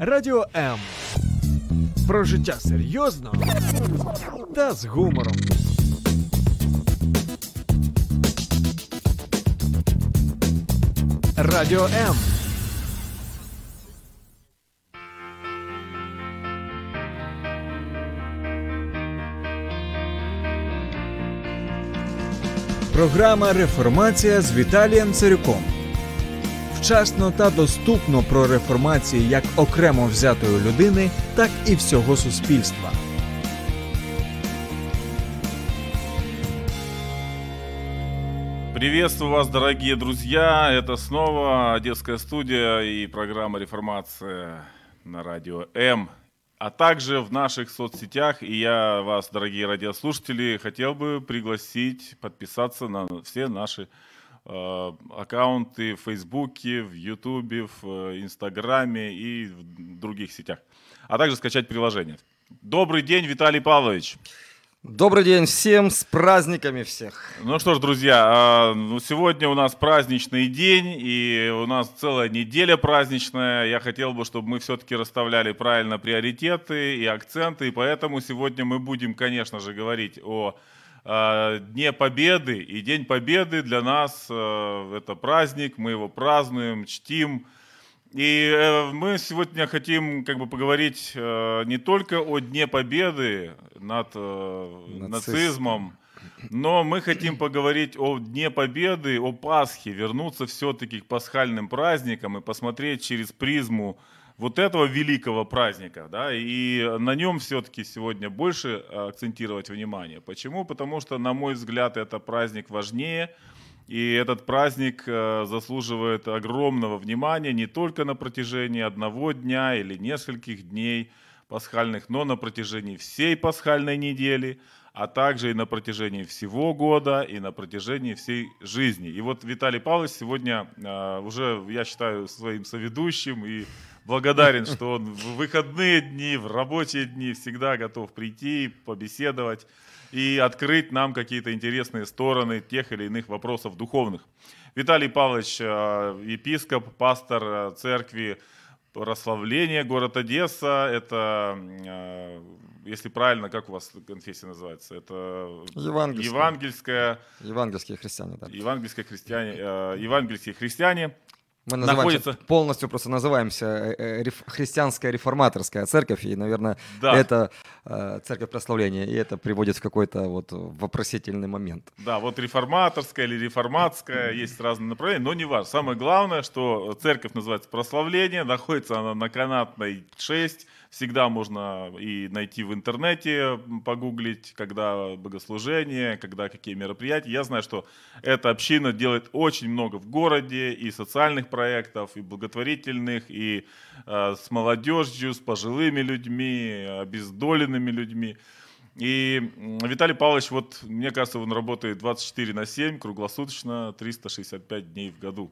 Радіо М. Про життя серйозно та з гумором. Радіо М. Програма Реформація з Віталієм Царюком. Вчасно та доступно про реформацію як окремо взятої людини, так і всього суспільства. Приветствую вас, дорогие друзья. Это снова Одесская студия и программа «Реформация» на радио М, а также в наших соцсетях. И я вас, дорогие радиослушатели, хотел бы пригласить подписаться на все наши э, аккаунты в Фейсбуке, в Ютубе, в э, Инстаграме и в других сетях. А также скачать приложение. Добрый день, Виталий Павлович. Добрый день всем, с праздниками всех. Ну что ж, друзья, а, ну, сегодня у нас праздничный день, и у нас целая неделя праздничная. Я хотел бы, чтобы мы все-таки расставляли правильно приоритеты и акценты, и поэтому сегодня мы будем, конечно же, говорить о Дне Победы. И День Победы для нас а, это праздник, мы его празднуем, чтим. И э, мы сегодня хотим как бы поговорить э, не только о Дне Победы над э, Нацист. нацизмом, но мы хотим поговорить о Дне Победы, о Пасхе, вернуться все-таки к пасхальным праздникам и посмотреть через призму вот этого великого праздника, да, и на нем все-таки сегодня больше акцентировать внимание. Почему? Потому что, на мой взгляд, это праздник важнее, и этот праздник э, заслуживает огромного внимания не только на протяжении одного дня или нескольких дней пасхальных, но на протяжении всей пасхальной недели, а также и на протяжении всего года, и на протяжении всей жизни. И вот Виталий Павлович сегодня э, уже, я считаю, своим соведущим и благодарен, что он в выходные дни, в рабочие дни всегда готов прийти, побеседовать и открыть нам какие-то интересные стороны тех или иных вопросов духовных. Виталий Павлович, э, епископ, пастор э, церкви прославления, город Одесса. Это, э, если правильно, как у вас конфессия называется? Это Евангельская. евангельская, Евангельские христиане, да. евангельские христиане, э, евангельские христиане. Мы находится- полностью просто называемся э, э, реф- христианская реформаторская церковь, и, наверное, Да. это э, церковь прославления, и это приводит в какой-то вот вопросительный момент. Да, вот реформаторская или реформатская, есть разные направления, но не важно. Самое главное, что церковь называется прославление, находится она на канатной 6, всегда можно и найти в интернете, погуглить, когда богослужение, когда какие мероприятия. Я знаю, что эта община делает очень много в городе, и социальных проектов, и благотворительных, и э, с молодежью, с пожилыми людьми, обездоленными людьми. И Виталий Павлович, вот мне кажется, он работает 24 на 7, круглосуточно, 365 дней в году.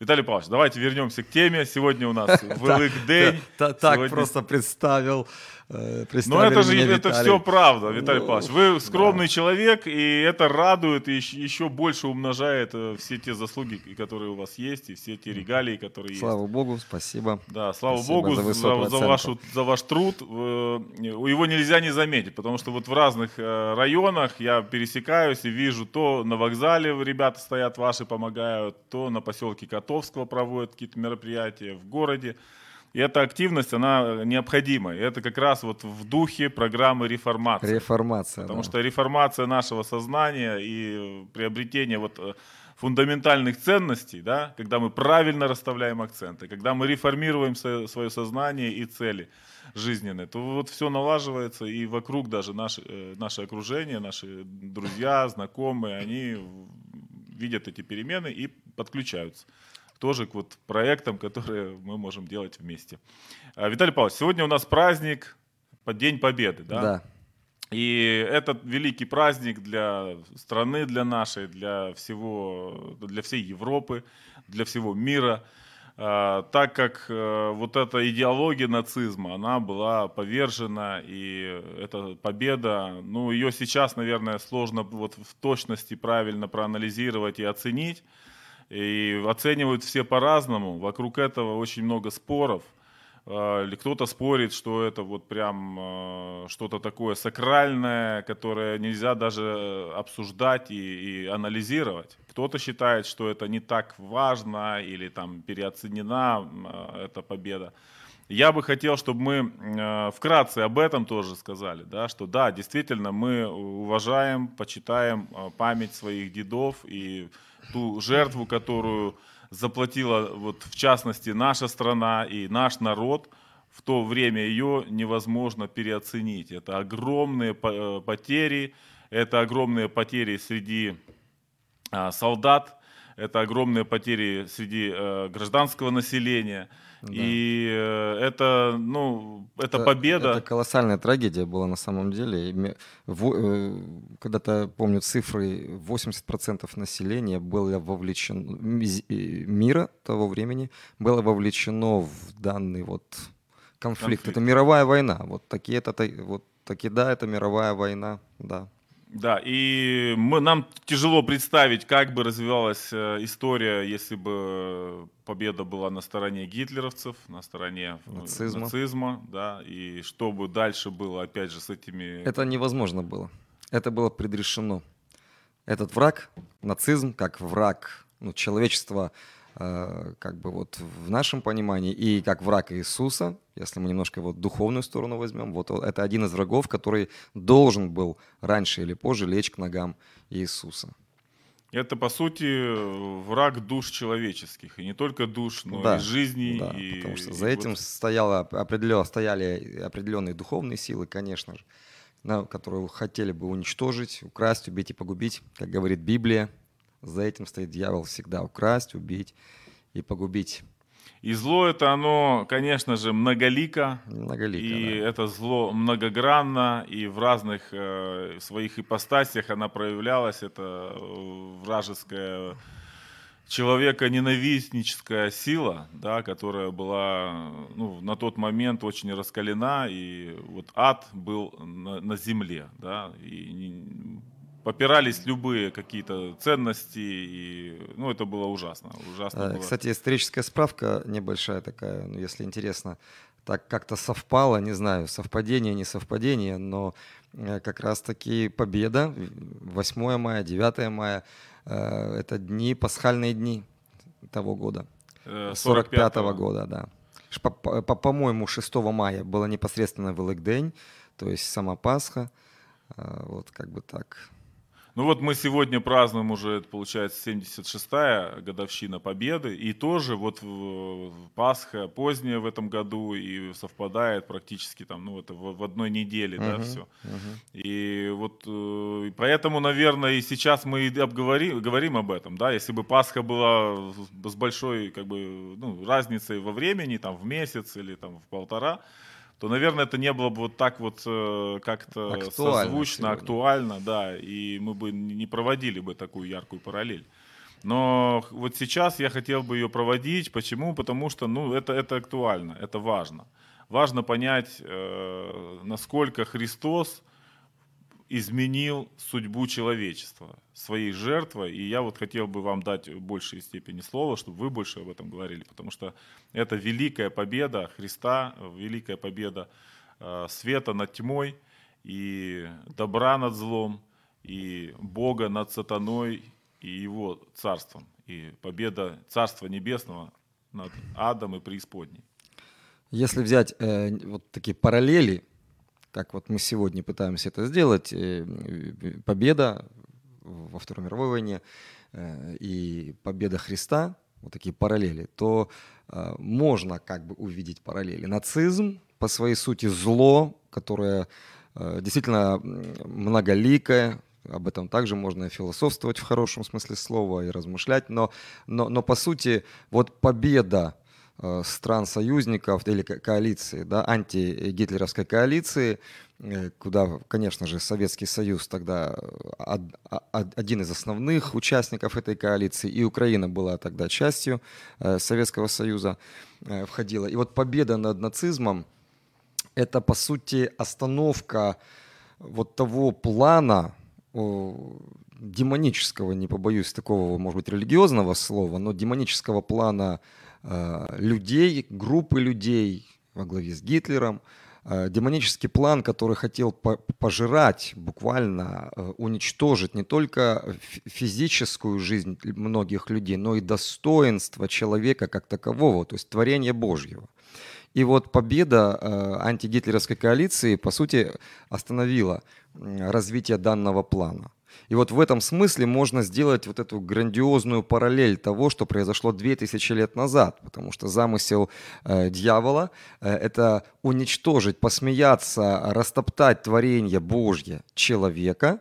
Виталий Павлович, давайте вернемся к теме. Сегодня у нас Велик день. Та- Так просто представил. э, представили это же это все правда, Виталий Ну, Павлович. Вы скромный человек, и это радует и еще, больше умножает э, все те заслуги, которые у вас есть, и все те регалии, которые есть. Слава Богу, спасибо. Да, слава Богу за ваш труд. Э, Его нельзя не заметить, потому что вот в разных районах я пересекаюсь и вижу, то на вокзале ребята стоят ваши, помогают, то на поселке Котовского проводят какие-то мероприятия, в городе. И эта активность, она необходима. И это как раз вот в духе программы реформации. Реформация. Потому да. что реформация нашего сознания и приобретение вот э, фундаментальных ценностей, да, когда мы правильно расставляем акценты, когда мы реформируем свое сознание и цели жизненные, то вот все налаживается, и вокруг даже наше, э, наше окружение, наши друзья, знакомые, они видят эти перемены и подключаются тоже к вот проектам, которые мы можем делать вместе. А, Виталий Павлович, сегодня у нас праздник, День Победы, да? Да. И это великий праздник для страны, для нашей, для всего, для всей Европы, для всего мира, А, так как э, вот эта идеология нацизма, она была повержена, и эта победа, ну, ее сейчас, наверное, сложно вот в точности правильно проанализировать и оценить. И оценивают все по-разному. Вокруг этого очень много споров. А, кто-то спорит, что это вот прям а, что-то такое сакральное, которое нельзя даже обсуждать и, и анализировать. Кто-то считает, что это не так важно или там переоценена а, эта победа. Я бы хотел, чтобы мы вкратце об этом тоже сказали, да, что да, действительно мы уважаем, почитаем память своих дедов и ту жертву, которую заплатила, вот, в частности, наша страна и наш народ, в то время ее невозможно переоценить. Это огромные э, потери, это огромные потери среди а, солдат, это огромные потери среди э, гражданского населения – да. И э, это, ну, это, это победа. Это колоссальная трагедия была на самом деле. Э, когда-то, помню цифры, 80% населения было вовлечено, мира того времени было вовлечено в данный вот конфликт. конфликт. Это мировая война. Вот такие, это, вот такие, да, это мировая война, да. Да, и мы, нам тяжело представить, как бы развивалась э, история, если бы победа была на стороне гитлеровцев, на стороне э, нацизма, нацизма да, и что бы дальше было, опять же, с этими... Это невозможно было. Это было предрешено. Этот враг, нацизм, как враг ну, человечества, как бы вот в нашем понимании, и как враг Иисуса, если мы немножко вот духовную сторону возьмем, вот это один из врагов, который должен был раньше или позже лечь к ногам Иисуса. Это, по сути, враг душ человеческих. И не только душ, но да, и жизни. Да, и, потому что за этим вот... стояло, определенно, стояли определенные духовные силы, конечно же, которые хотели бы уничтожить, украсть, убить и погубить, как говорит Библия. За этим стоит дьявол всегда украсть, убить и погубить. И зло это оно, конечно же, многолико. Многолико, И да. это зло многогранно, и в разных э, своих ипостасях она проявлялась. Это э, вражеская человека ненавистническая сила, да, которая была ну, на тот момент очень раскалена, и вот ад был на, на земле, да, и попирались любые какие-то ценности, и, ну, это было ужасно. ужасно а, было. Кстати, историческая справка небольшая такая, ну, если интересно, так как-то совпало, не знаю, совпадение, не совпадение, но э, как раз-таки победа, 8 мая, 9 мая, э, это дни, пасхальные дни того года. 45-го э, года, да. По-моему, 6 мая было непосредственно Великдень, то есть сама Пасха. Вот как бы так. Ну вот мы сегодня празднуем уже, получается, 76-я годовщина Победы, и тоже вот Пасха поздняя в этом году, и совпадает практически там, ну это в, одной неделе, uh-huh, да, все. Uh-huh. И вот э, поэтому, наверное, и сейчас мы и обговорим, говорим об этом, да, если бы Пасха была с большой, как бы, ну, разницей во времени, там, в месяц или там в полтора, то, наверное, это не было бы вот так вот э, как-то актуально созвучно, сегодня. актуально, да, и мы бы не проводили бы такую яркую параллель. Но вот сейчас я хотел бы ее проводить. Почему? Потому что ну, это, это актуально, это важно. Важно понять, э, насколько Христос изменил судьбу человечества своей жертвой. И я вот хотел бы вам дать большей степени слова, чтобы вы больше об этом говорили, потому что это великая победа Христа, великая победа э, света над тьмой и добра над злом, и Бога над сатаной и его царством, и победа Царства Небесного над адом и преисподней. Если взять э, вот такие параллели как вот мы сегодня пытаемся это сделать, э, победа во Второй мировой войне э, и победа Христа, вот такие параллели, то э, можно как бы увидеть параллели. Нацизм по своей сути зло, которое действительно многоликое, об этом также можно философствовать в хорошем смысле слова и размышлять, но, но, но по сути вот победа стран-союзников или коалиции, да, антигитлеровской коалиции, э, куда, конечно же, Советский Союз тогда э, один из основных участников этой коалиции, и Украина была тогда частью Советского Союза, входила. И вот победа над нацизмом – это, по сути, остановка вот того плана, демонического, не побоюсь такого, может быть, религиозного слова, но демонического плана э, людей, группы людей во главе с Гитлером, э, демонический план, который хотел по пожирать, буквально э, уничтожить не только физическую жизнь многих людей, но и достоинство человека как такового, то есть творение Божьего. И вот победа э, антигитлеровской коалиции, по сути, остановила развитие данного плана. И вот в этом смысле можно сделать вот эту грандиозную параллель того, что произошло 2000 лет назад, потому что замысел э, дьявола э, – это уничтожить, посмеяться, растоптать творение Божье человека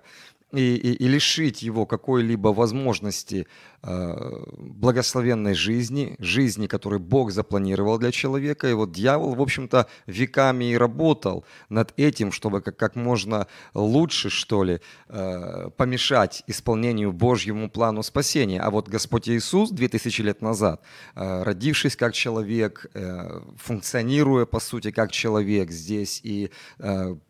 и, и, и лишить его какой-либо возможности Э, благословенной жизни, жизни, которую Бог запланировал для человека. И вот дьявол, в общем-то, веками и работал над этим, чтобы как, как можно лучше, что ли, э, помешать исполнению Божьему плану спасения. А вот Господь Иисус 2000 лет назад, э, родившись как человек, функционируя, по сути, как человек здесь, и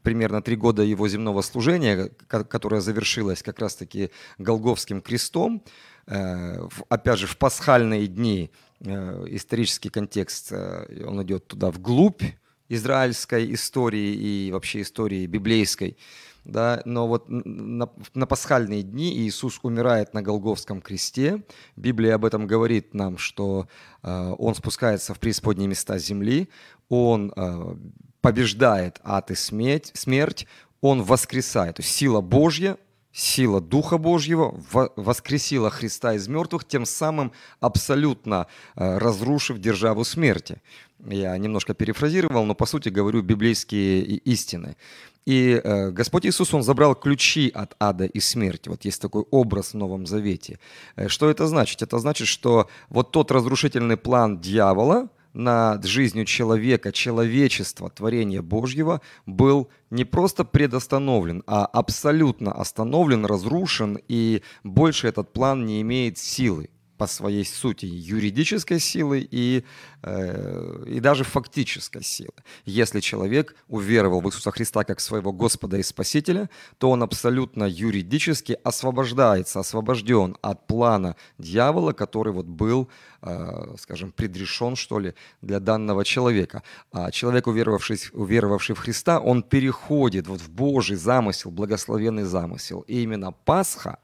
примерно три года его земного служения, которое завершилось как раз-таки Голговским крестом, Э, опять же, в пасхальные дни э, исторический контекст, э, он идет туда вглубь израильской истории и вообще истории библейской. Да, но вот на, на пасхальные дни Иисус умирает на Голговском кресте. Библия об этом говорит нам, что э, Он спускается в преисподние места земли, Он э, побеждает ад и смерть, смерть, Он воскресает. То есть сила Божья сила Духа Божьего воскресила Христа из мертвых, тем самым абсолютно э, разрушив державу смерти. Я немножко перефразировал, но по сути говорю библейские истины. И э, Господь Иисус, Он забрал ключи от ада и смерти. Вот есть такой образ в Новом Завете. Э, что это значит? Это значит, что вот тот разрушительный план дьявола, над жизнью человека, человечества, творения Божьего был не просто предостановлен, а абсолютно остановлен, разрушен, и больше этот план не имеет силы по своей сути юридической силы и, э, и даже фактической силы. Если человек уверовал в Иисуса Христа как своего Господа и Спасителя, то он абсолютно юридически освобождается, освобожден от плана дьявола, который вот был, э, скажем, предрешен, что ли, для данного человека. А человек, уверовавший, уверовавший в Христа, он переходит вот в Божий замысел, благословенный замысел. И именно Пасха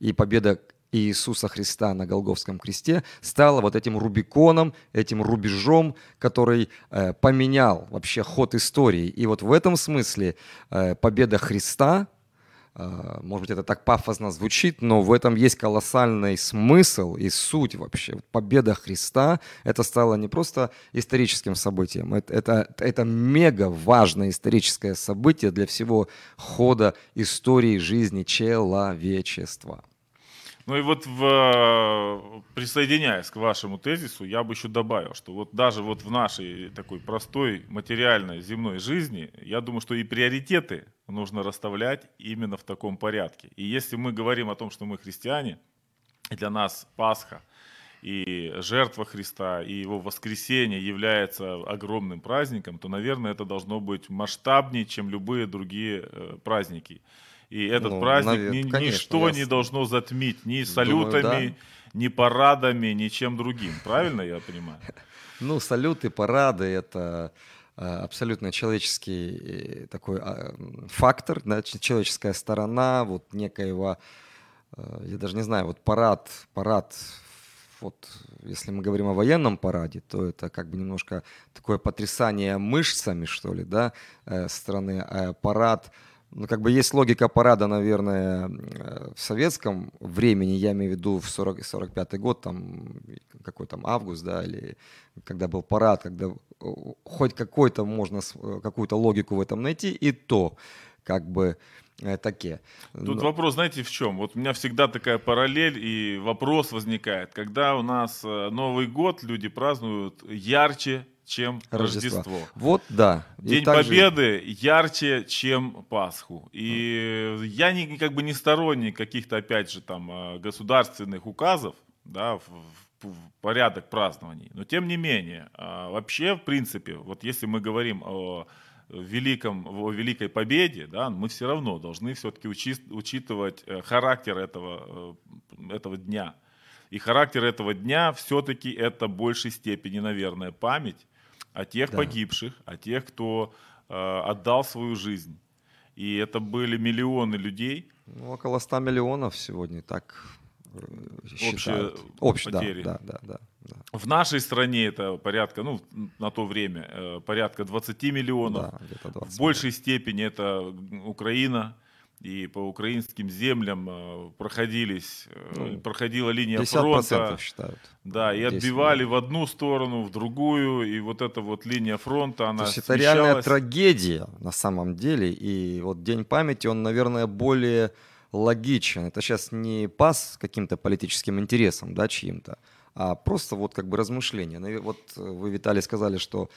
и победа Иисуса Христа на Голговском кресте стало вот этим Рубиконом, этим рубежом, который э, поменял вообще ход истории. И вот в этом смысле э, победа Христа, э, может быть, это так пафосно звучит, но в этом есть колоссальный смысл и суть вообще. Победа Христа – это стало не просто историческим событием, это, это, это мега важное историческое событие для всего хода истории жизни человечества. Ну и вот в, присоединяясь к вашему тезису, я бы еще добавил, что вот даже вот в нашей такой простой материальной земной жизни, я думаю, что и приоритеты нужно расставлять именно в таком порядке. И если мы говорим о том, что мы христиане, для нас Пасха и жертва Христа, и его воскресение является огромным праздником, то, наверное, это должно быть масштабнее, чем любые другие э, праздники. И этот ну, праздник навер... ни, Конечно, ничто я... не должно затмить ни салютами, Думаю, да. ни парадами, ни чем другим. Правильно я понимаю? Ну, салюты, парады – это э, абсолютно человеческий э, такой а, фактор, да, человеческая сторона вот некоего, э, я даже не знаю, вот парад, парад, вот если мы говорим о военном параде, то это как бы немножко такое потрясание мышцами, что ли, да, страны, а парад – ну, как бы есть логика парада, наверное, э, в советском времени, я имею в виду в 40, 45 год, там, какой там август, да, или когда был парад, когда хоть какой-то можно, э, какую-то логику в этом найти, и то, как бы, э, такие. Тут Но... вопрос, знаете, в чем? Вот у меня всегда такая параллель и вопрос возникает, когда у нас Новый год люди празднуют ярче, чем Рождество. Рождество. Вот, да. День также... Победы ярче, чем Пасху. И я не, как бы не сторонник каких-то, опять же, там, э, государственных указов, да, в, в порядок празднований. Но тем не менее, э, вообще, в принципе, вот если мы говорим о великом, о великой победе, да, мы все равно должны все-таки учитывать э, характер этого, э, этого дня. И характер этого дня все-таки это в большей степени, наверное, память о тех да. погибших, о тех, кто э, отдал свою жизнь. И это были миллионы людей. Ну, около 100 миллионов сегодня так считают. Общие, потери. Да, да, да, да. В нашей стране это порядка, ну, на то время, э, порядка 20 миллионов. Да, 20 в большей степени это Украина. И по украинским землям э, проходились, э, ну, проходила линия фронта. считают. Да, и отбивали в одну сторону, в другую, и вот эта вот линия фронта, она То есть это реальная трагедия на самом деле, и вот День памяти, он, наверное, более логичен. Это сейчас не пас каким-то политическим интересом, да, чьим-то, а просто вот как бы размышления. Ну вот вы, Виталий, сказали, что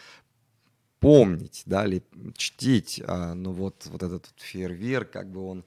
помнить, да, или чтить, а, ну вот, вот этот фейерверк, как бы он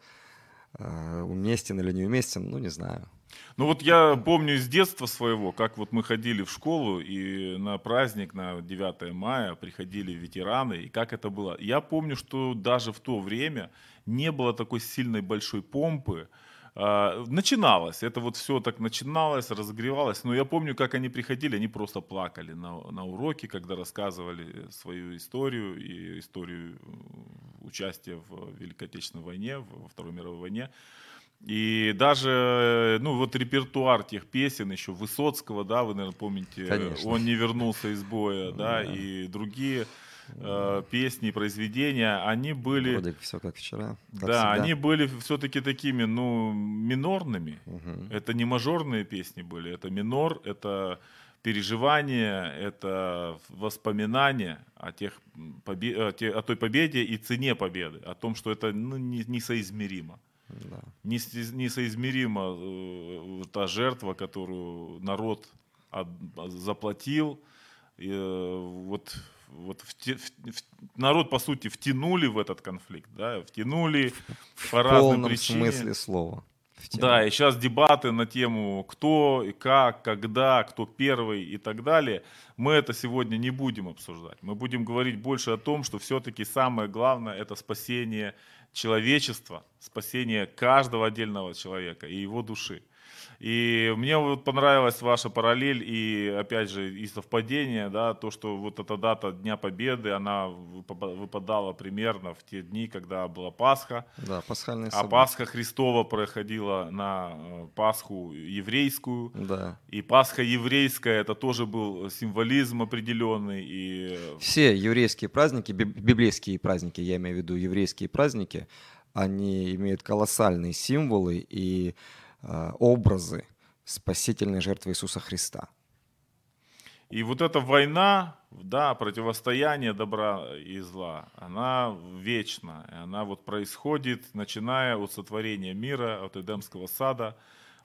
а, уместен или неуместен, ну не знаю. Ну вот я помню из детства своего, как вот мы ходили в школу и на праздник, на 9 мая приходили ветераны, и как это было. Я помню, что даже в то время не было такой сильной большой помпы, начиналось, это вот все так начиналось, разогревалось, но я помню, как они приходили, они просто плакали на, на уроке, когда рассказывали свою историю и историю э, участия в Великой Отечественной войне, во Второй мировой войне. И даже, ну, вот репертуар тех песен еще Высоцкого, да, вы, наверное, помните, Конечно. он не вернулся из боя, да, да. и другие э, песни, произведения, они были... Вроде все как вчера. Как да, всегда. они были все-таки такими, ну, минорными. Угу. Это не мажорные песни были, это минор, это переживания, это воспоминания о, тех, побе... о, те... о той победе и цене победы, о том, что это ну, не, несоизмеримо. Да. Несоизмеримо э, та жертва, которую народ от... заплатил. И, э, вот вот в, в, народ, по сути, втянули в этот конфликт, да, втянули в по разным причинам. В смысле слова. Да, и сейчас дебаты на тему, кто и как, когда, кто первый и так далее. Мы это сегодня не будем обсуждать. Мы будем говорить больше о том, что все-таки самое главное это спасение человечества, спасение каждого отдельного человека и его души. И мне вот понравилась ваша параллель и, опять же, и совпадение, да, то, что вот эта дата Дня Победы, она выпадала примерно в те дни, когда была Пасха. Да, пасхальные А Пасха Христова проходила на э, Пасху еврейскую. Да. И Пасха еврейская, это тоже был символизм определенный. И... Все еврейские праздники, библейские праздники, я имею в виду еврейские праздники, они имеют колоссальные символы и образы спасительной жертвы Иисуса Христа. И вот эта война, да, противостояние добра и зла, она вечна. Она вот происходит, начиная от сотворения мира, от Эдемского сада,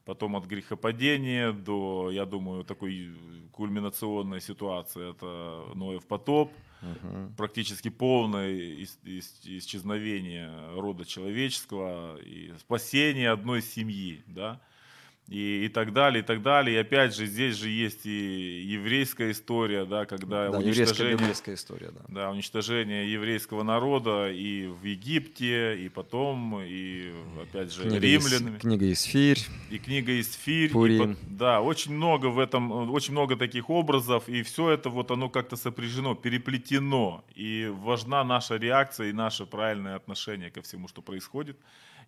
потом от грехопадения до, я думаю, такой кульминационной ситуации, это Ноев потоп, угу. практически полное исчезновение рода человеческого и спасение одной семьи, да, и, и так далее, и так далее. И опять же, здесь же есть и еврейская история, да, когда да, уничтожение, еврейская история, да. Да, уничтожение еврейского народа и в Египте, и потом, и опять же, книга римлянами. Из, книга Исфирь. И книга Исфирь. Пурим. И, да, очень много в этом, очень много таких образов, и все это вот оно как-то сопряжено, переплетено. И важна наша реакция и наше правильное отношение ко всему, что происходит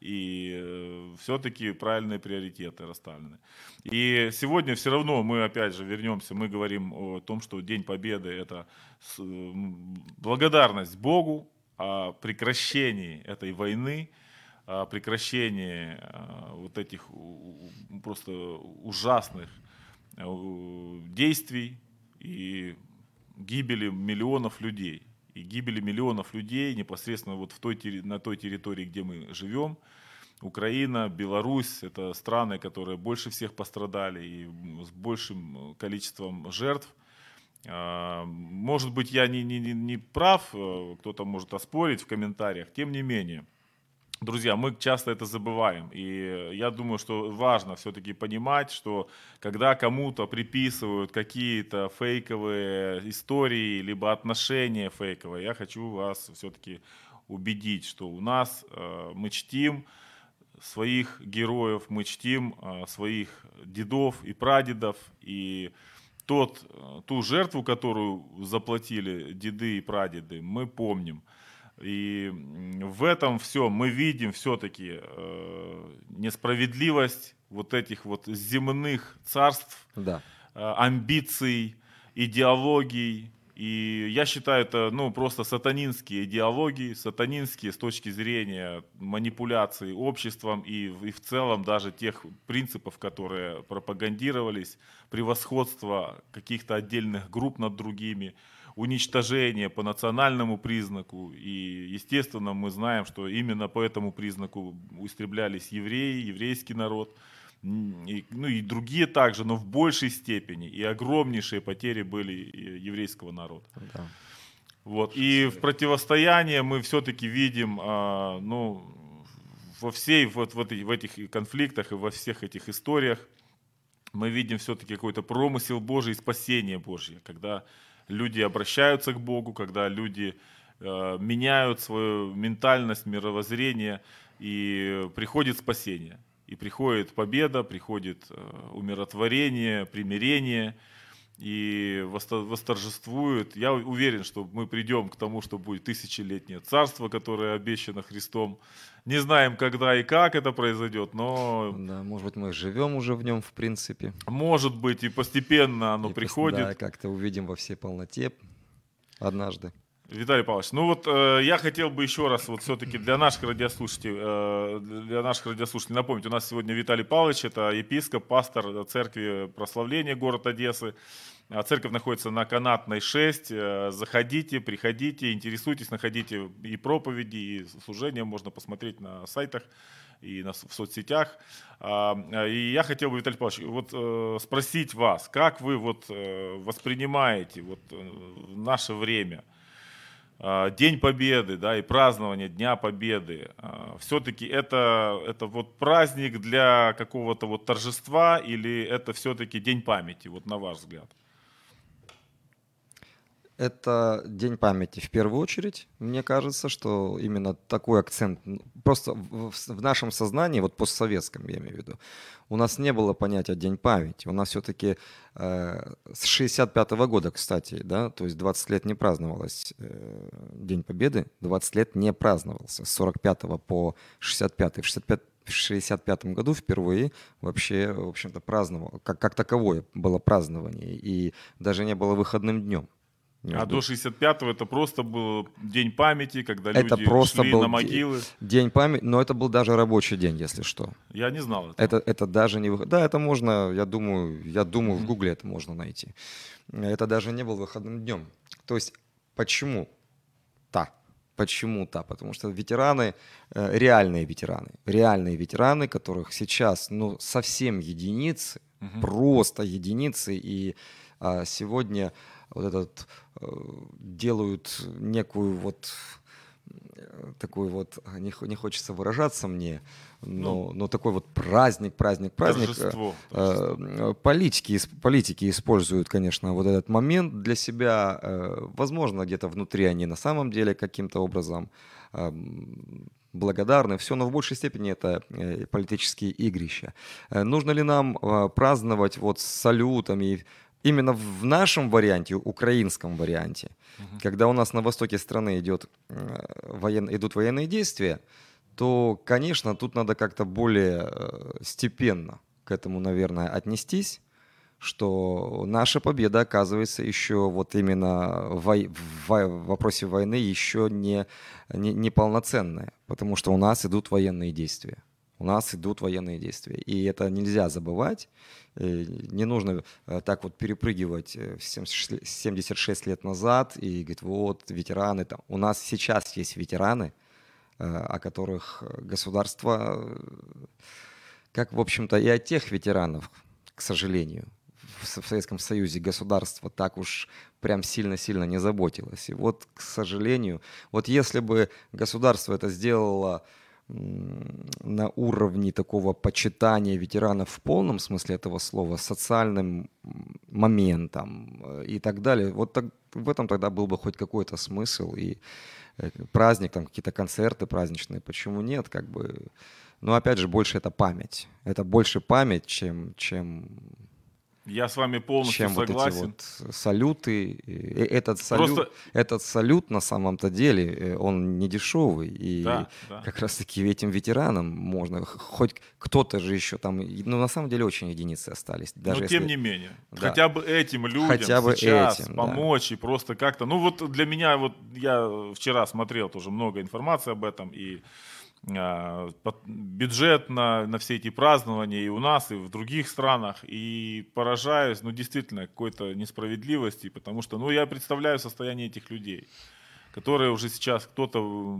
и э, все-таки правильные приоритеты расставлены. И сегодня все равно мы опять же вернемся, мы говорим о том, что День Победы это благодарность Богу о прекращении этой войны, о прекращении э, вот этих просто ужасных э, действий и гибели миллионов людей и гибели миллионов людей непосредственно вот в той, на той территории, где мы живем. Украина, Беларусь – это страны, которые больше всех пострадали и с большим количеством жертв. А, может быть, я не, не, не прав, э, кто-то может оспорить в комментариях. Тем не менее, Друзья, мы часто это забываем. И я думаю, что важно все-таки понимать, что когда кому-то приписывают какие-то фейковые истории, либо отношения фейковые, я хочу вас все-таки убедить, что у нас э, мы чтим своих героев, мы чтим э, своих дедов и прадедов, и тот, э, ту жертву, которую заплатили деды и прадеды, мы помним. И в этом все мы видим все-таки э, несправедливость вот этих вот земных царств, да. э, амбиций, идеологий. И я считаю это ну, просто сатанинские идеологии, сатанинские с точки зрения манипуляции обществом и, и в целом даже тех принципов, которые пропагандировались, превосходство каких-то отдельных групп над другими уничтожение по национальному признаку. И, естественно, мы знаем, что именно по этому признаку истреблялись евреи, еврейский народ. И, ну и другие также, но в большей степени. И огромнейшие потери были еврейского народа. Да. Вот. И в противостоянии мы все-таки видим, а, ну, во всей вот, вот в этих конфликтах и во всех этих историях мы видим все-таки какой-то промысел Божий и спасение Божье, когда люди обращаются к Богу, когда люди э, меняют свою ментальность, мировоззрение, и приходит спасение. И приходит победа, приходит э, умиротворение, примирение – и восторжествует. Я уверен, что мы придем к тому, что будет тысячелетнее царство, которое обещано Христом. Не знаем, когда и как это произойдет, но... Да, может быть, мы живем уже в нем, в принципе. Может быть, и постепенно оно и приходит. Да, как-то увидим во всей полноте однажды. Виталий Павлович, ну вот э, я хотел бы еще раз вот все-таки для наших радиослушателей, э, для наших радиослушателей напомнить, у нас сегодня Виталий Павлович, это епископ, пастор церкви прославления город Одессы. А церковь находится на Канатной 6. Э, заходите, приходите, интересуйтесь, находите и проповеди, и служения можно посмотреть на сайтах и на, в соцсетях. А, и я хотел бы, Виталий Павлович, вот э, спросить вас, как вы вот э, воспринимаете вот наше время – а, День Победы, да, и празднование Дня Победы, все-таки это, это вот праздник для какого-то вот торжества или это все-таки День памяти, вот на ваш взгляд? Это День памяти в первую очередь. Мне кажется, что именно такой акцент, просто в, нашем сознании, вот постсоветском я имею в виду, у нас не было понятия День памяти. У нас все-таки э, с 65 -го года, кстати, да, то есть 20 лет не праздновалось э, День Победы, 20 лет не праздновался с 45 по 65. В 65 в 65 году впервые вообще, в общем-то, праздновал, как, как таковое было празднование, и даже не было выходным днем. А до 65-го это просто был день памяти, когда это люди просто шли был на могилы. День памяти, но это был даже рабочий день, если что. Я не знал этого. Это, это даже не... Да, это можно, я думаю, я думаю, в Гугле это можно найти. Это даже не был выходным днем. То есть почему? Та. Почему-то, потому что ветераны, э, реальные ветераны, реальные ветераны, которых сейчас, ну, совсем единицы, угу. просто единицы, и а, сегодня вот этот э, делают некую вот э, такой вот, не, не хочется выражаться мне, но, ну, но такой вот праздник, праздник, праздник. Торжество, торжество. Политики, политики используют, конечно, вот этот момент для себя. Возможно, где-то внутри они на самом деле каким-то образом благодарны, все, но в большей степени это политические игрища. Нужно ли нам праздновать вот с салютами именно в нашем варианте, украинском варианте, угу. когда у нас на востоке страны идет, э, воен, идут военные действия, то, конечно, тут надо как-то более э, степенно к этому, наверное, отнестись, что наша победа, оказывается, еще вот именно в, в, в вопросе войны еще не, не, не полноценная, потому что у нас идут военные действия у нас идут военные действия. И это нельзя забывать. Э, не нужно э, так вот перепрыгивать 76 э, лет назад и говорить, вот, ветераны. Там. У нас сейчас есть ветераны, о которых государство, как, в общем-то, и о тех ветеранов, к сожалению, в Советском Союзе государство так уж прям сильно-сильно не заботилось. И вот, к сожалению, вот если бы государство это сделало на уровне такого почитания ветеранов в полном смысле этого слова, социальным моментом э, и так далее. Вот так, в этом тогда был бы хоть какой-то смысл и э, праздник, там какие-то концерты праздничные, почему нет, как бы. Но опять же, больше это память. Это больше память, чем, чем я с вами полностью чем согласен. Вот эти вот салюты. Этот салют, Просто... этот салют на самом-то деле, э, он не дешевый. И да, да. как раз-таки этим ветеранам можно, хоть кто-то же еще там, ну на самом деле очень единицы остались. Даже Но если... тем не менее, да. хотя бы этим людям хотя бы сейчас этим, помочь да. и просто как-то, ну вот для меня, вот я вчера смотрел тоже много информации об этом и бюджет на, на все эти празднования и у нас, и в других странах, и поражаюсь, ну, действительно, какой-то несправедливости, потому что, ну, я представляю состояние этих людей, которые уже сейчас кто-то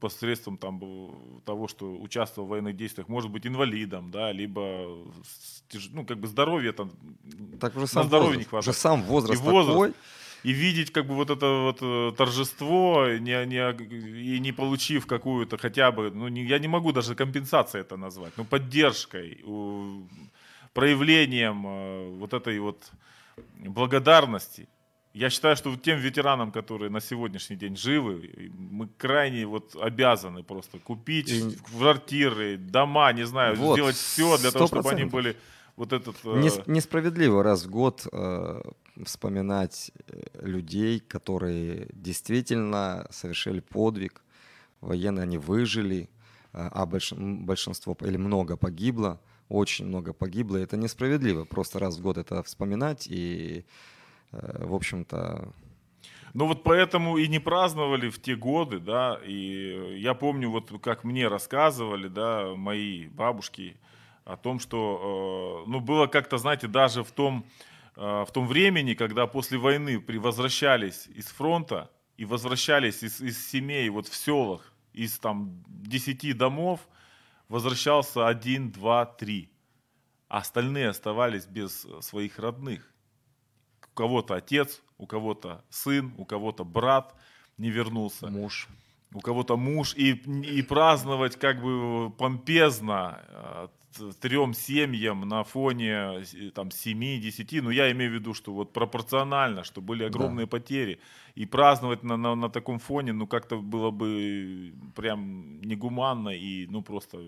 посредством там, того, что участвовал в военных действиях, может быть инвалидом, да, либо, ну, как бы здоровье там, так уже сам на здоровье возраст, не хватает. Уже сам возраст, и возраст. такой, и видеть как бы вот это вот э, торжество, не, не, и не получив какую-то хотя бы, ну не, я не могу даже компенсацией это назвать, ну поддержкой, проявлением э, вот этой вот благодарности. Я считаю, что тем ветеранам, которые на сегодняшний день живы, мы крайне вот обязаны просто купить и... квартиры, дома, не знаю, вот, сделать все для 100%. того, чтобы они были вот этот... Э... Несправедливо раз в год э, вспоминать э, людей, которые действительно совершили подвиг, военные они выжили, э, а большинство или много погибло, очень много погибло. Это несправедливо, просто раз в год это вспоминать и, э, в общем-то, ну вот поэтому и не праздновали в те годы, да, и я помню, вот как мне рассказывали, да, мои бабушки о том, что, ну, было как-то, знаете, даже в том, Э, в том времени, когда после войны возвращались из фронта и возвращались из, из семей вот в селах, из там десяти домов, возвращался один, два, три. А остальные оставались без своих родных. У кого-то отец, у кого-то сын, у кого-то брат не вернулся. Муж. У кого-то муж. И, и праздновать как бы помпезно э, трем семьям на фоне там 7-10, ну я имею в виду, что вот пропорционально, что были огромные да. потери, и праздновать на, на, на таком фоне, ну как-то было бы прям негуманно и ну просто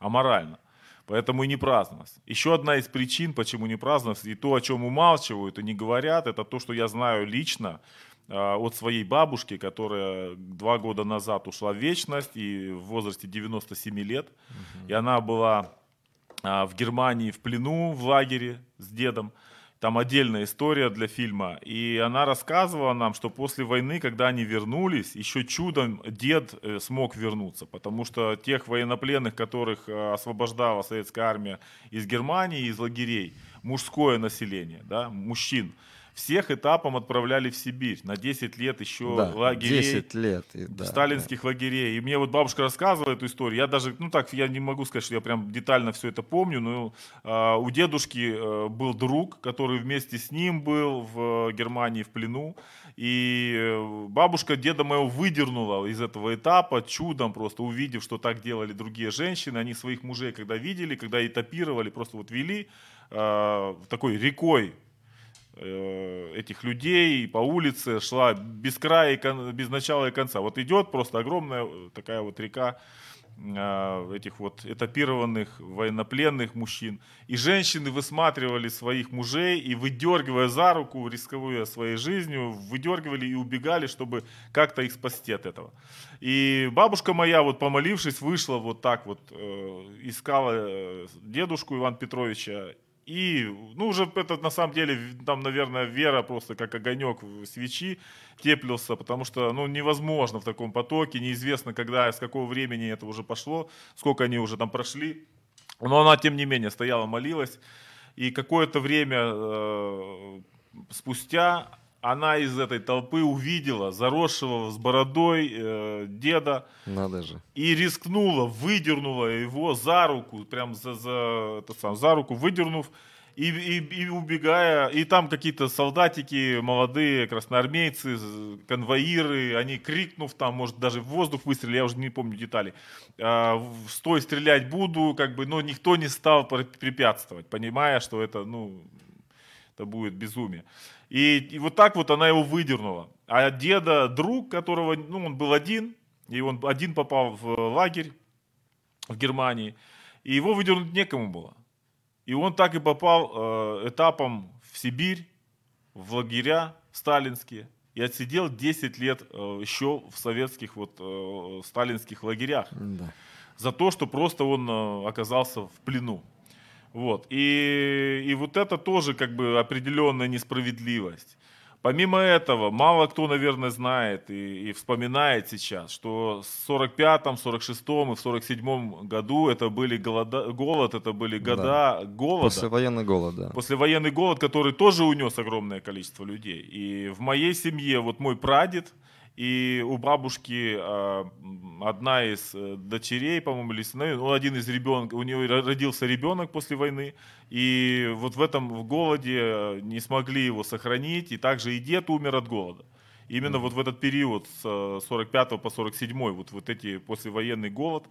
аморально. Поэтому и не праздновалось. Еще одна из причин, почему не праздновалось, и то, о чем умалчивают и не говорят, это то, что я знаю лично, от своей бабушки, которая два года назад ушла в вечность и в возрасте 97 лет. Угу. И она была а, в Германии в плену в лагере с дедом. Там отдельная история для фильма. И она рассказывала нам, что после войны, когда они вернулись, еще чудом дед э, смог вернуться. Потому что тех военнопленных, которых э, освобождала советская армия из Германии, из лагерей, мужское население, да, мужчин – всех этапом отправляли в Сибирь на 10 лет еще да, лагерей. 10 лет. Да, сталинских да. лагерей. И мне вот бабушка рассказывала эту историю. Я даже, ну так, я не могу сказать, что я прям детально все это помню, но э, у дедушки э, был друг, который вместе с ним был в Германии в плену. И э, бабушка деда моего выдернула из этого этапа чудом, просто увидев, что так делали другие женщины. Они своих мужей, когда видели, когда этапировали, просто вот вели э, такой рекой Э, этих людей по улице шла без края, без начала и конца. Вот идет просто огромная э, такая вот река э, этих вот этапированных военнопленных мужчин. И женщины высматривали своих мужей и, выдергивая за руку, рисковая своей жизнью, выдергивали и убегали, чтобы как-то их спасти от этого. И бабушка моя, вот помолившись, вышла вот так вот, искала дедушку Ивана Петровича и, ну, уже это на самом деле, там, наверное, вера просто как огонек свечи теплился, потому что, ну, невозможно в таком потоке, неизвестно, когда, с какого времени это уже пошло, сколько они уже там прошли. Но она, тем не менее, стояла, молилась. И какое-то время э, спустя она из этой толпы увидела заросшего с бородой э, деда. Надо же. И рискнула, выдернула его за руку, прям за, за, это сам, за руку выдернув, и, и, и убегая, и там какие-то солдатики, молодые красноармейцы, конвоиры, они крикнув там, может даже в воздух выстрелили, я уже не помню детали, э, стой, стрелять буду, как бы, но никто не стал препятствовать, понимая, что это, ну, это будет безумие. И, и вот так вот она его выдернула. А деда, друг, которого, ну, он был один, и он один попал в лагерь в Германии, и его выдернуть некому было. И он так и попал э, этапом в Сибирь, в лагеря сталинские, и отсидел 10 лет э, еще в советских вот э, сталинских лагерях. Да. За то, что просто он э, оказался в плену. Вот. И, и вот это тоже как бы определенная несправедливость. Помимо этого, мало кто, наверное, знает и, и вспоминает сейчас, что в 45-м, 46-м и в 47-м году это были голода, голод, это были года да. голода. Послевоенный голод, да. Послевоенный голод, который тоже унес огромное количество людей. И в моей семье вот мой прадед, и у бабушки э, одна из э, дочерей, по-моему, или сыновей, ну, один из ребенка, у нее родился ребенок после войны, и вот в этом в голоде э, не смогли его сохранить, и также и дед умер от голода. Именно mm-hmm. вот в этот период с 45 по 47, вот, вот эти послевоенный голод.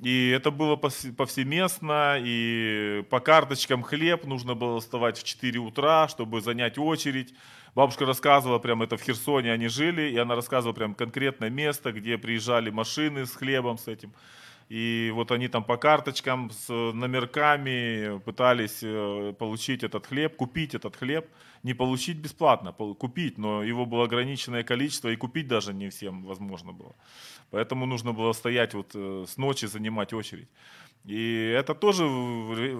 И это было повсеместно, и по карточкам хлеб нужно было вставать в 4 утра, чтобы занять очередь. Бабушка рассказывала, прям это в Херсоне они жили, и она рассказывала прям конкретное место, где приезжали машины с хлебом с этим. И вот они там по карточкам с номерками пытались э, получить этот хлеб, купить этот хлеб. Не получить бесплатно, купить, но его было ограниченное количество, и купить даже не всем возможно было. Поэтому нужно было стоять вот э, с ночи, занимать очередь. И это тоже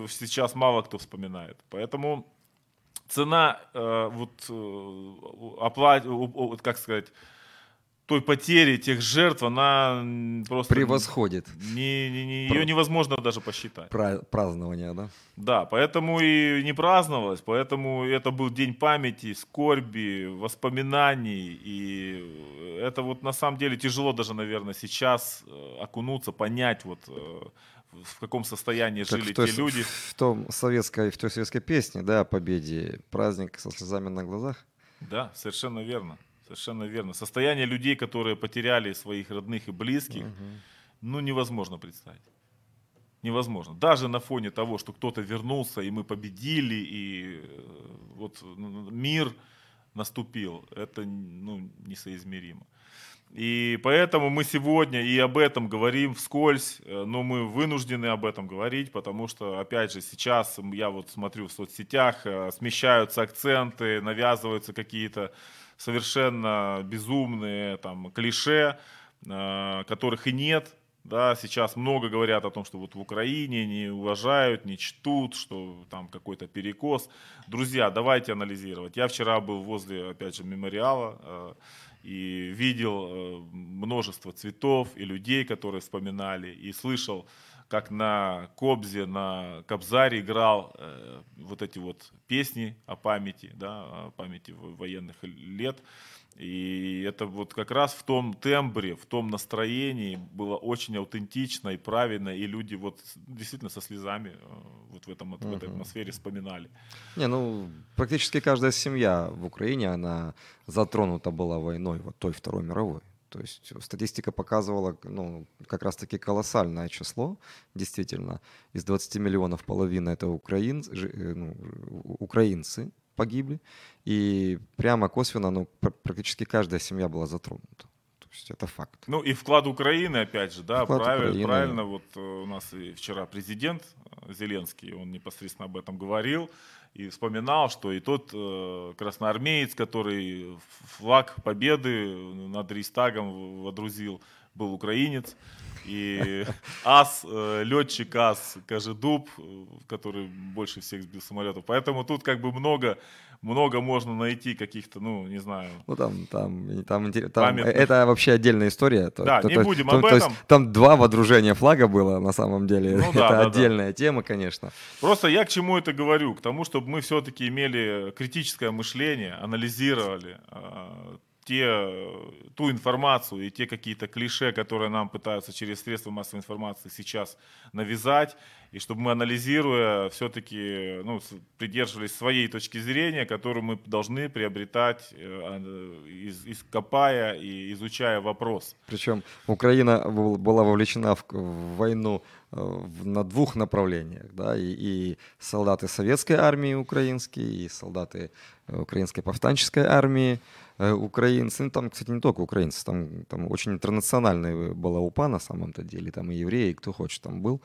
сейчас мало кто вспоминает. Поэтому цена э, вот э, оплат, как сказать, той потери, тех жертв, она просто... Превосходит. Не, не, не, ее невозможно даже посчитать. Празднование, да? Да, поэтому и не праздновалось, поэтому это был день памяти, скорби, воспоминаний, и это вот на самом деле тяжело даже, наверное, сейчас э, окунуться, понять вот э, в каком состоянии как жили той, те люди. В, том советской, в той советской песне, да, о победе, праздник со слезами на глазах. Да, совершенно верно. Совершенно верно. Состояние людей, которые потеряли своих родных и близких, угу. ну, невозможно представить. Невозможно. Даже на фоне того, что кто-то вернулся, и мы победили, и э, вот мир наступил, это ну, несоизмеримо. И поэтому мы сегодня и об этом говорим вскользь, э, но мы вынуждены об этом говорить, потому что, опять же, сейчас я вот смотрю в соцсетях, э, смещаются акценты, навязываются какие-то совершенно безумные там клише, э, которых и нет. Да, сейчас много говорят о том, что вот в Украине не уважают, не чтут, что там какой-то перекос. Друзья, давайте анализировать. Я вчера был возле, опять же, мемориала и видел э, множество цветов и людей, которые вспоминали, и слышал, как на Кобзе, на Кобзаре играл э, вот эти вот песни о памяти, да, о памяти военных лет. И это вот как раз в том тембре, в том настроении было очень аутентично и правильно, и люди вот действительно со слезами э, вот в, этом, uh-huh. в этой атмосфере вспоминали. Не, ну практически каждая семья в Украине, она затронута была войной, вот той Второй мировой. То есть статистика показывала ну, как раз-таки колоссальное число, действительно. Из 20 миллионов половина это украин, э, ну, украинцы, погибли, и прямо косвенно, ну, практически каждая семья была затронута. То есть это факт. Ну и вклад Украины, опять же, да, вклад правильно, Украины. правильно. Вот э, у нас и вчера президент э, Зеленский, он непосредственно об этом говорил и вспоминал, что и тот э, красноармеец, который флаг победы над Рейстагом водрузил, был украинец. И ас, э, летчик ас Кожедуб, э, который больше всех сбил самолетов. Поэтому тут как бы много, много можно найти каких-то, ну, не знаю. Ну, там, там, там, там это вообще отдельная история. Да, то, не то, будем то, об этом. То есть, там два водружения флага было на самом деле. Ну, да, это да, отдельная да. тема, конечно. Просто я к чему это говорю? К тому, чтобы мы все-таки имели критическое мышление, анализировали, а, те, ту информацию и те какие-то клише, которые нам пытаются через средства массовой информации сейчас навязать, и чтобы мы, анализируя, все-таки ну, придерживались своей точки зрения, которую мы должны приобретать, э, из, из, копая и изучая вопрос. Причем Украина была вовлечена в, в войну э, на двух направлениях, да, и, и солдаты советской армии украинские, и солдаты э, украинской повстанческой армии, Э, украинцы, ну там, кстати, не только украинцы, там, там очень интернациональная была УПА на самом-то деле, там и евреи, кто хочет там был.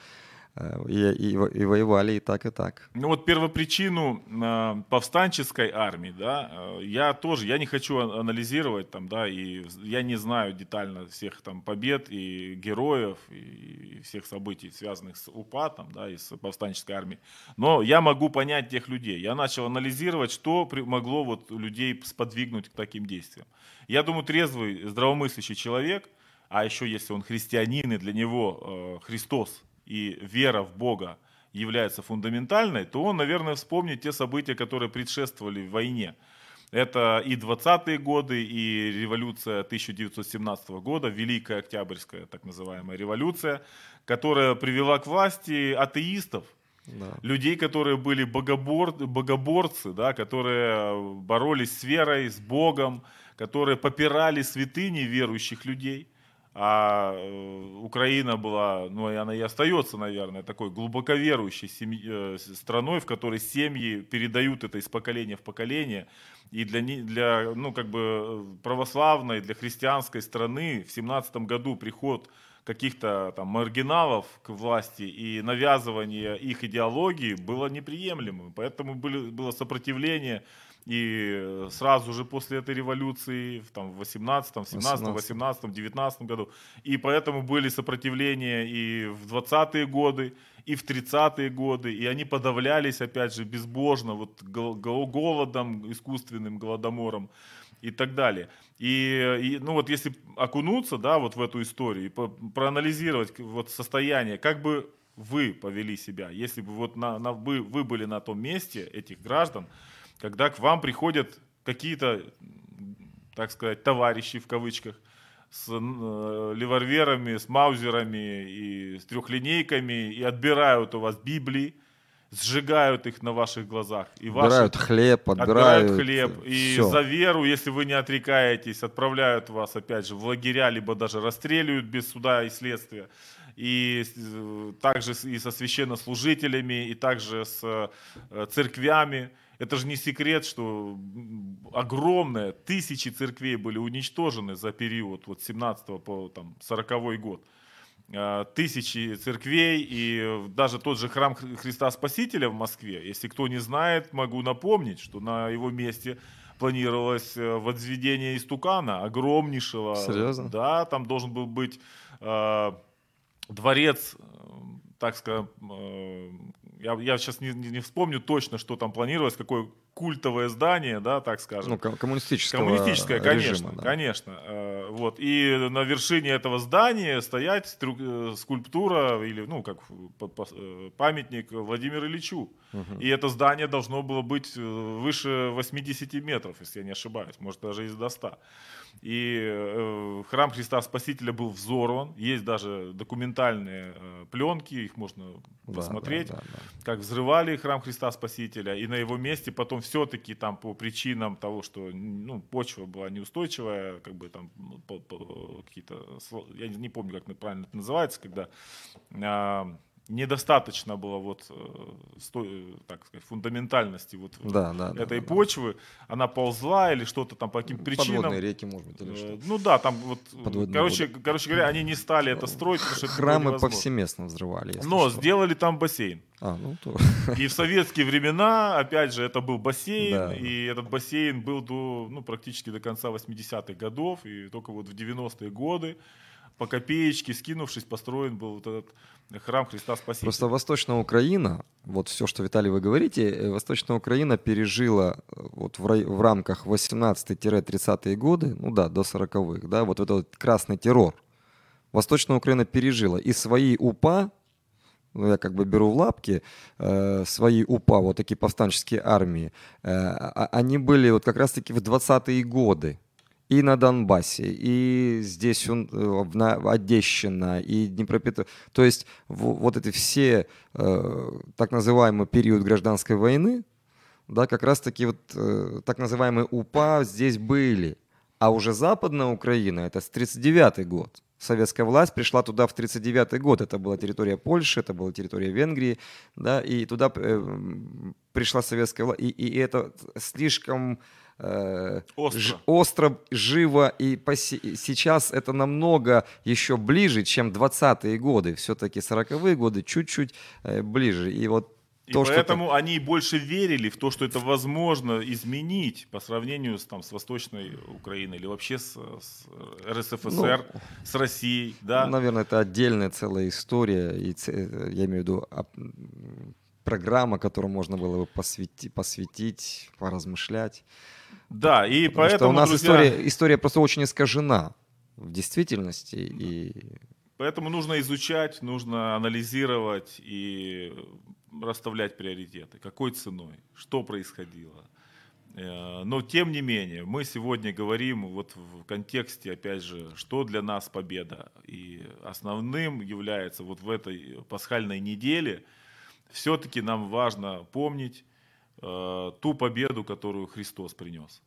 Э, и, и, и воевали и так, и так. Ну вот первопричину э, повстанческой армии, да, э, я тоже, я не хочу анализировать там, да, и я не знаю детально всех там побед и героев, и всех событий, связанных с УПА, там, да, и с повстанческой армией. Но я могу понять тех людей. Я начал анализировать, что могло вот людей сподвигнуть к таким действиям. Я думаю, трезвый, здравомыслящий человек, а еще если он христианин, и для него э, Христос и вера в Бога является фундаментальной, то он, наверное, вспомнит те события, которые предшествовали войне. Это и 20-е годы, и революция 1917 года, Великая Октябрьская так называемая революция, которая привела к власти атеистов, да. людей, которые были богобор, богоборцы, да, которые боролись с верой, с Богом, которые попирали святыни верующих людей а э, Украина была, ну и она и остается, наверное, такой глубоко верующей семьи, э, страной, в которой семьи передают это из поколения в поколение. И для, для ну, как бы э, православной, для христианской страны в семнадцатом году приход каких-то там маргиналов к власти и навязывание их идеологии было неприемлемым. Поэтому были, было сопротивление и сразу же после этой революции, в, там, в 18, 17, 18, 19 году. И поэтому были сопротивления и в 20-е годы, и в 30-е годы. И они подавлялись, опять же, безбожно, вот голодом, искусственным голодомором и так далее. И, и ну вот если окунуться, да, вот в эту историю и по, проанализировать вот состояние, как бы вы повели себя, если бы вот на, на, вы, вы были на том месте этих граждан, когда к вам приходят какие-то, так сказать, товарищи в кавычках, с э, леварверами, с маузерами и с трехлинейками и отбирают у вас Библии, сжигают их на ваших глазах. И отбирают ваши, хлеб, отбирают, отбирают хлеб. И все. за веру, если вы не отрекаетесь, отправляют вас, опять же, в лагеря, либо даже расстреливают без суда и следствия. И э, также и со священнослужителями, и также с э, церквями. Это же не секрет, что огромное, тысячи церквей были уничтожены за период вот 17 по там, 40 год. А, тысячи церквей и даже тот же храм Христа Спасителя в Москве. Если кто не знает, могу напомнить, что на его месте планировалось э, возведение истукана огромнейшего. Серьезно? Да, там должен был быть э, дворец, э, так сказать, э, я, я сейчас не, не вспомню точно, что там планировалось, какое культовое здание, да, так скажем. Ну, коммунистическое. Коммунистическое, конечно, режима, да. конечно. Э, вот. И на вершине этого здания стоять э, скульптура или, ну, как э, памятник Владимиру Ильичу. Угу. И это здание должно было быть выше 80 метров, если я не ошибаюсь, может даже и до 100. И храм Христа Спасителя был взорван. Есть даже документальные пленки, их можно да, посмотреть, да, да, да. как взрывали храм Христа Спасителя. И на его месте потом все-таки там по причинам того, что ну, почва была неустойчивая, как бы там ну, какие-то, я не помню, как правильно это называется, когда э, недостаточно было вот э, сто, э, так сказать, фундаментальности вот да, да, этой да, почвы, да. она ползла или что-то там по каким-то причинам. Подводные реки, может быть, или что э, Ну да, там вот, Подводные короче, воды. короче говоря, они не стали это строить, потому что Храмы повсеместно взрывали. Но что. сделали там бассейн. А, ну то. И в советские времена, опять же, это был бассейн, да. и этот бассейн был до, ну, практически до конца 80-х годов, и только вот в 90-е годы по копеечке, скинувшись, построен был вот этот храм Христа Спасителя. Просто Восточная Украина, вот все, что, Виталий, вы говорите, э, Восточная Украина пережила э, вот в, в рамках 18-30-е годы, ну да, до 40-х, да, вот этот красный террор. Восточная Украина пережила и свои УПА, ну, я как бы беру в лапки, э, свои УПА, вот такие повстанческие армии, э, а, они были вот как раз-таки в 20-е годы. И на Донбассе, и здесь он, э, на Одещина, и Днепропетровск. То есть вот эти все э, так называемый период гражданской войны, да, как раз-таки вот э, так называемые УПА здесь были. А уже Западная Украина, это с 1939 год. Советская власть пришла туда в 1939 год. Это была территория Польши, это была территория Венгрии, да, и туда э, пришла советская власть. И, и это слишком э, остро. Ж, остро, живо, и поси, сейчас это намного еще ближе, чем 20-е годы. Все-таки 40-е годы чуть-чуть э, ближе. И вот и то, поэтому что они больше верили в то, что это возможно изменить по сравнению с, там, с Восточной Украиной или вообще с, с РСФСР, ну, с Россией. Да? Наверное, это отдельная целая история, и, я имею в виду программа, которую можно было бы посвятить, посвятить поразмышлять. Да, и Потому поэтому, что у нас друзья... история, история просто очень искажена в действительности. И... Поэтому нужно изучать, нужно анализировать и расставлять приоритеты, какой ценой, что происходило. Э, но тем не менее, мы сегодня говорим вот в контексте, опять же, что для нас победа. И основным является вот в этой пасхальной неделе все-таки нам важно помнить э, ту победу, которую Христос принес.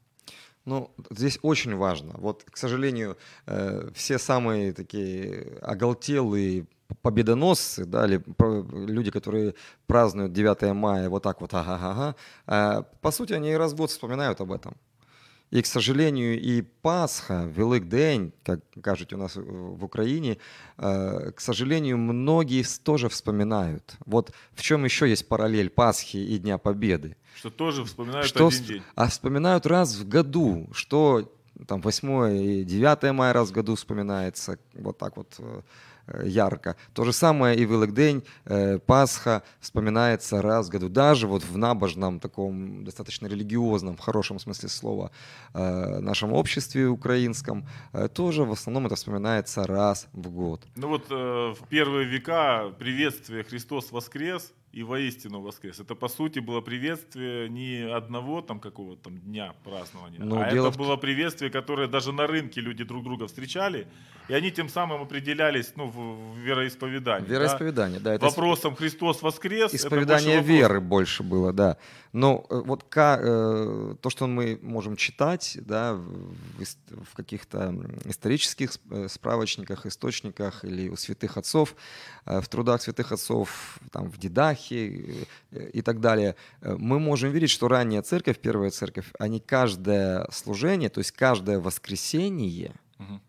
Ну, здесь очень важно. Вот, к сожалению, э, все самые такие оголтелые победоносцы, да, или люди, которые празднуют 9 мая вот так вот, ага-ага, а, по сути, они раз в год вспоминают об этом. И, к сожалению, и Пасха, Великдень, как кажут у нас в Украине, а, к сожалению, многие тоже вспоминают. Вот в чем еще есть параллель Пасхи и Дня Победы. Что тоже вспоминают что, один день. А вспоминают раз в году, что там 8 и 9 мая раз в году вспоминается, вот так вот э, Э, ярко. То же самое и Великдень, э, Пасха вспоминается раз в году. Даже вот в набожном, таком достаточно религиозном, в хорошем смысле слова, э, нашем обществе украинском, тоже в основном это вспоминается раз в год. Ну вот в первые века приветствие «Христос воскрес» и воистину воскрес. Это, по сути, было приветствие не одного там какого-то там дня празднования, Но ну, а это в... было приветствие, которое даже на рынке люди друг друга встречали, и они тем самым определялись ну, в вероисповедании. Вероисповедание, да. да это Вопросом «Христос воскрес» Исповедание больше веры больше было, да. Но э, вот э, то, что мы можем читать да, в, каких-то исторических э, справочниках, источниках или у святых отцов, в трудах святых отцов, там, в Дидахе и так далее, мы можем видеть, что ранняя церковь, первая церковь, они каждое служение, то есть каждое воскресенье, угу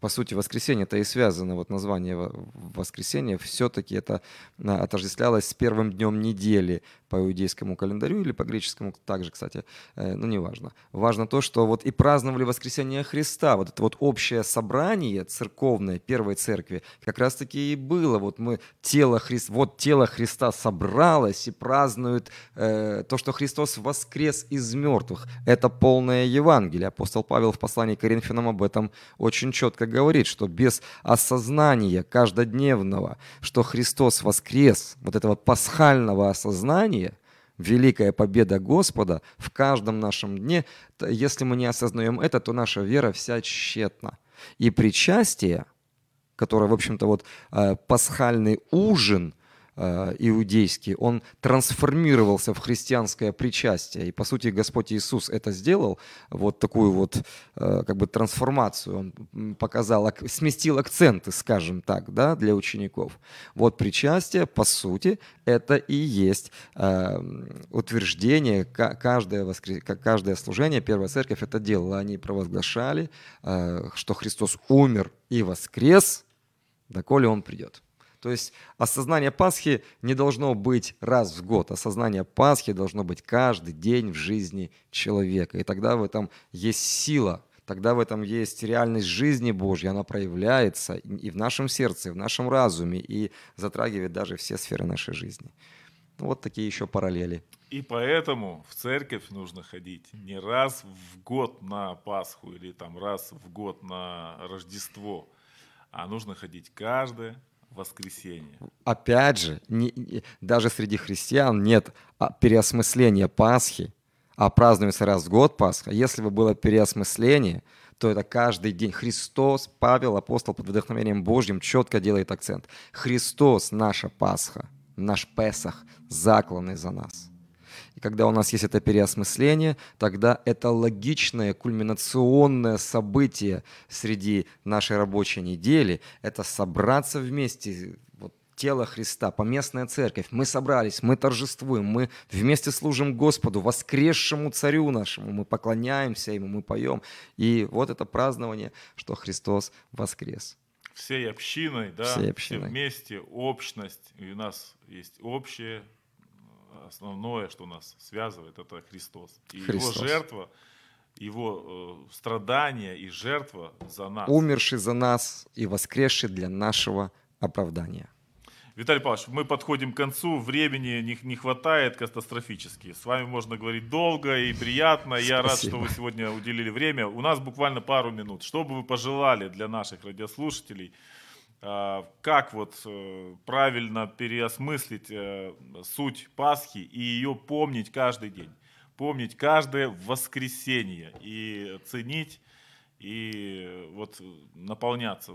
по сути, воскресенье это и связано, вот название воскресенье, все-таки это а, отождествлялось с первым днем недели по иудейскому календарю или по греческому также, кстати, э, ну неважно. Важно то, что вот и праздновали воскресение Христа, вот это вот общее собрание церковное первой церкви как раз-таки и было, вот мы тело Христа, вот тело Христа собралось и празднует э, то, что Христос воскрес из мертвых. Это полное Евангелие. Апостол Павел в послании к Коринфянам об этом очень четко говорит, что без осознания каждодневного, что Христос воскрес, вот этого пасхального осознания, великая победа Господа в каждом нашем дне, если мы не осознаем это, то наша вера вся тщетна. И причастие, которое, в общем-то, вот э, пасхальный ужин – иудейский, он трансформировался в христианское причастие. И, по сути, Господь Иисус это сделал, вот такую вот э, как бы трансформацию. Он показал, сместил акценты, скажем так, да, для учеников. Вот причастие, по сути, это и есть э, утверждение, каждое, воскрес... каждое служение, Первая Церковь это делала. Они провозглашали, что Христос умер и воскрес, доколе Он придет. То есть осознание Пасхи не должно быть раз в год. Осознание Пасхи должно быть каждый день в жизни человека. И тогда в этом есть сила, тогда в этом есть реальность жизни Божьей, она проявляется и в нашем сердце, и в нашем разуме, и затрагивает даже все сферы нашей жизни. Вот такие еще параллели. И поэтому в церковь нужно ходить не раз в год на Пасху или там раз в год на Рождество, а нужно ходить каждое воскресенье. Опять же, не, не, даже среди христиан нет а, переосмысления Пасхи, а празднуется раз в год Пасха, если бы было переосмысление, то это каждый день. Христос, Павел, апостол под вдохновением Божьим четко делает акцент. Христос наша Пасха, наш Песах, закланный за нас. И когда у нас есть это переосмысление, тогда это логичное, кульминационное событие среди нашей рабочей недели. Это собраться вместе, тело Христа, поместная церковь. Мы собрались, мы торжествуем, мы вместе служим Господу, воскресшему царю нашему. Мы поклоняемся ему, мы поем. И вот это празднование, что Христос воскрес всей общиной, да, всей общиной. все вместе, общность, и у нас есть общее основное, что нас связывает, это Христос. И Христос. его жертва, его э, страдания и жертва за нас. Умерший за нас и воскресший для нашего оправдания. Виталий Павлович, мы подходим к концу, времени не, не хватает катастрофически. С вами можно говорить долго и приятно. Я рад, что вы сегодня уделили время. У нас буквально пару минут. Что бы вы пожелали для наших радиослушателей – как вот э, правильно переосмыслить э, суть Пасхи и ее помнить каждый день, помнить каждое воскресенье и ценить и вот наполняться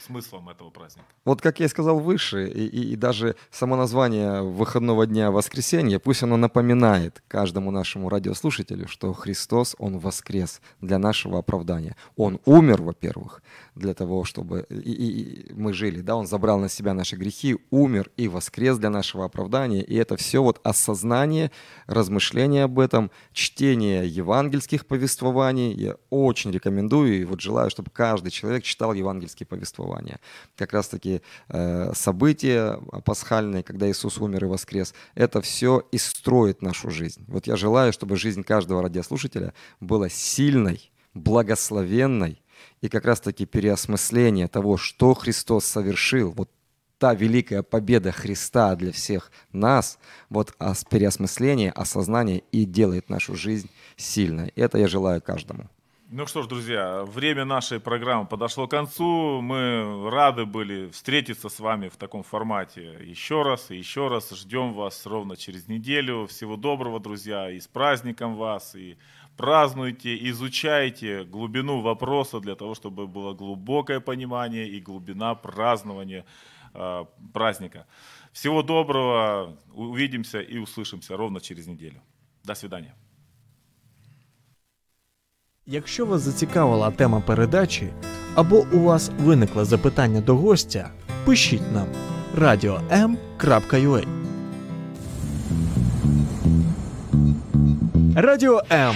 смыслом этого праздника. Вот как я и сказал выше, и, и, и даже само название выходного дня воскресенья, пусть оно напоминает каждому нашему радиослушателю, что Христос, Он воскрес для нашего оправдания. Он умер, во-первых, для того, чтобы и, и, и мы жили, да, Он забрал на себя наши грехи, умер и воскрес для нашего оправдания, и это все вот осознание, размышление об этом, чтение евангельских повествований, я очень рекомендую и вот желаю, чтобы каждый человек читал евангельские повествования. Как раз-таки э, события пасхальные, когда Иисус умер и воскрес, это все и строит нашу жизнь. Вот я желаю, чтобы жизнь каждого радиослушателя была сильной, благословенной, и как раз-таки переосмысление того, что Христос совершил, вот та великая победа Христа для всех нас, вот переосмысление, осознание и делает нашу жизнь сильной. Это я желаю каждому. Ну что ж, друзья, время нашей программы подошло к концу. Мы рады были встретиться с вами в таком формате еще раз и еще раз. Ждем вас ровно через неделю. Всего доброго, друзья, и с праздником вас, и празднуйте, изучайте глубину вопроса для того, чтобы было глубокое понимание и глубина празднования э, праздника. Всего доброго, увидимся и услышимся ровно через неделю. До свидания. Якщо вас зацікавила тема передачі або у вас виникло запитання до гостя, пишіть нам radio.m.ua Радіо М.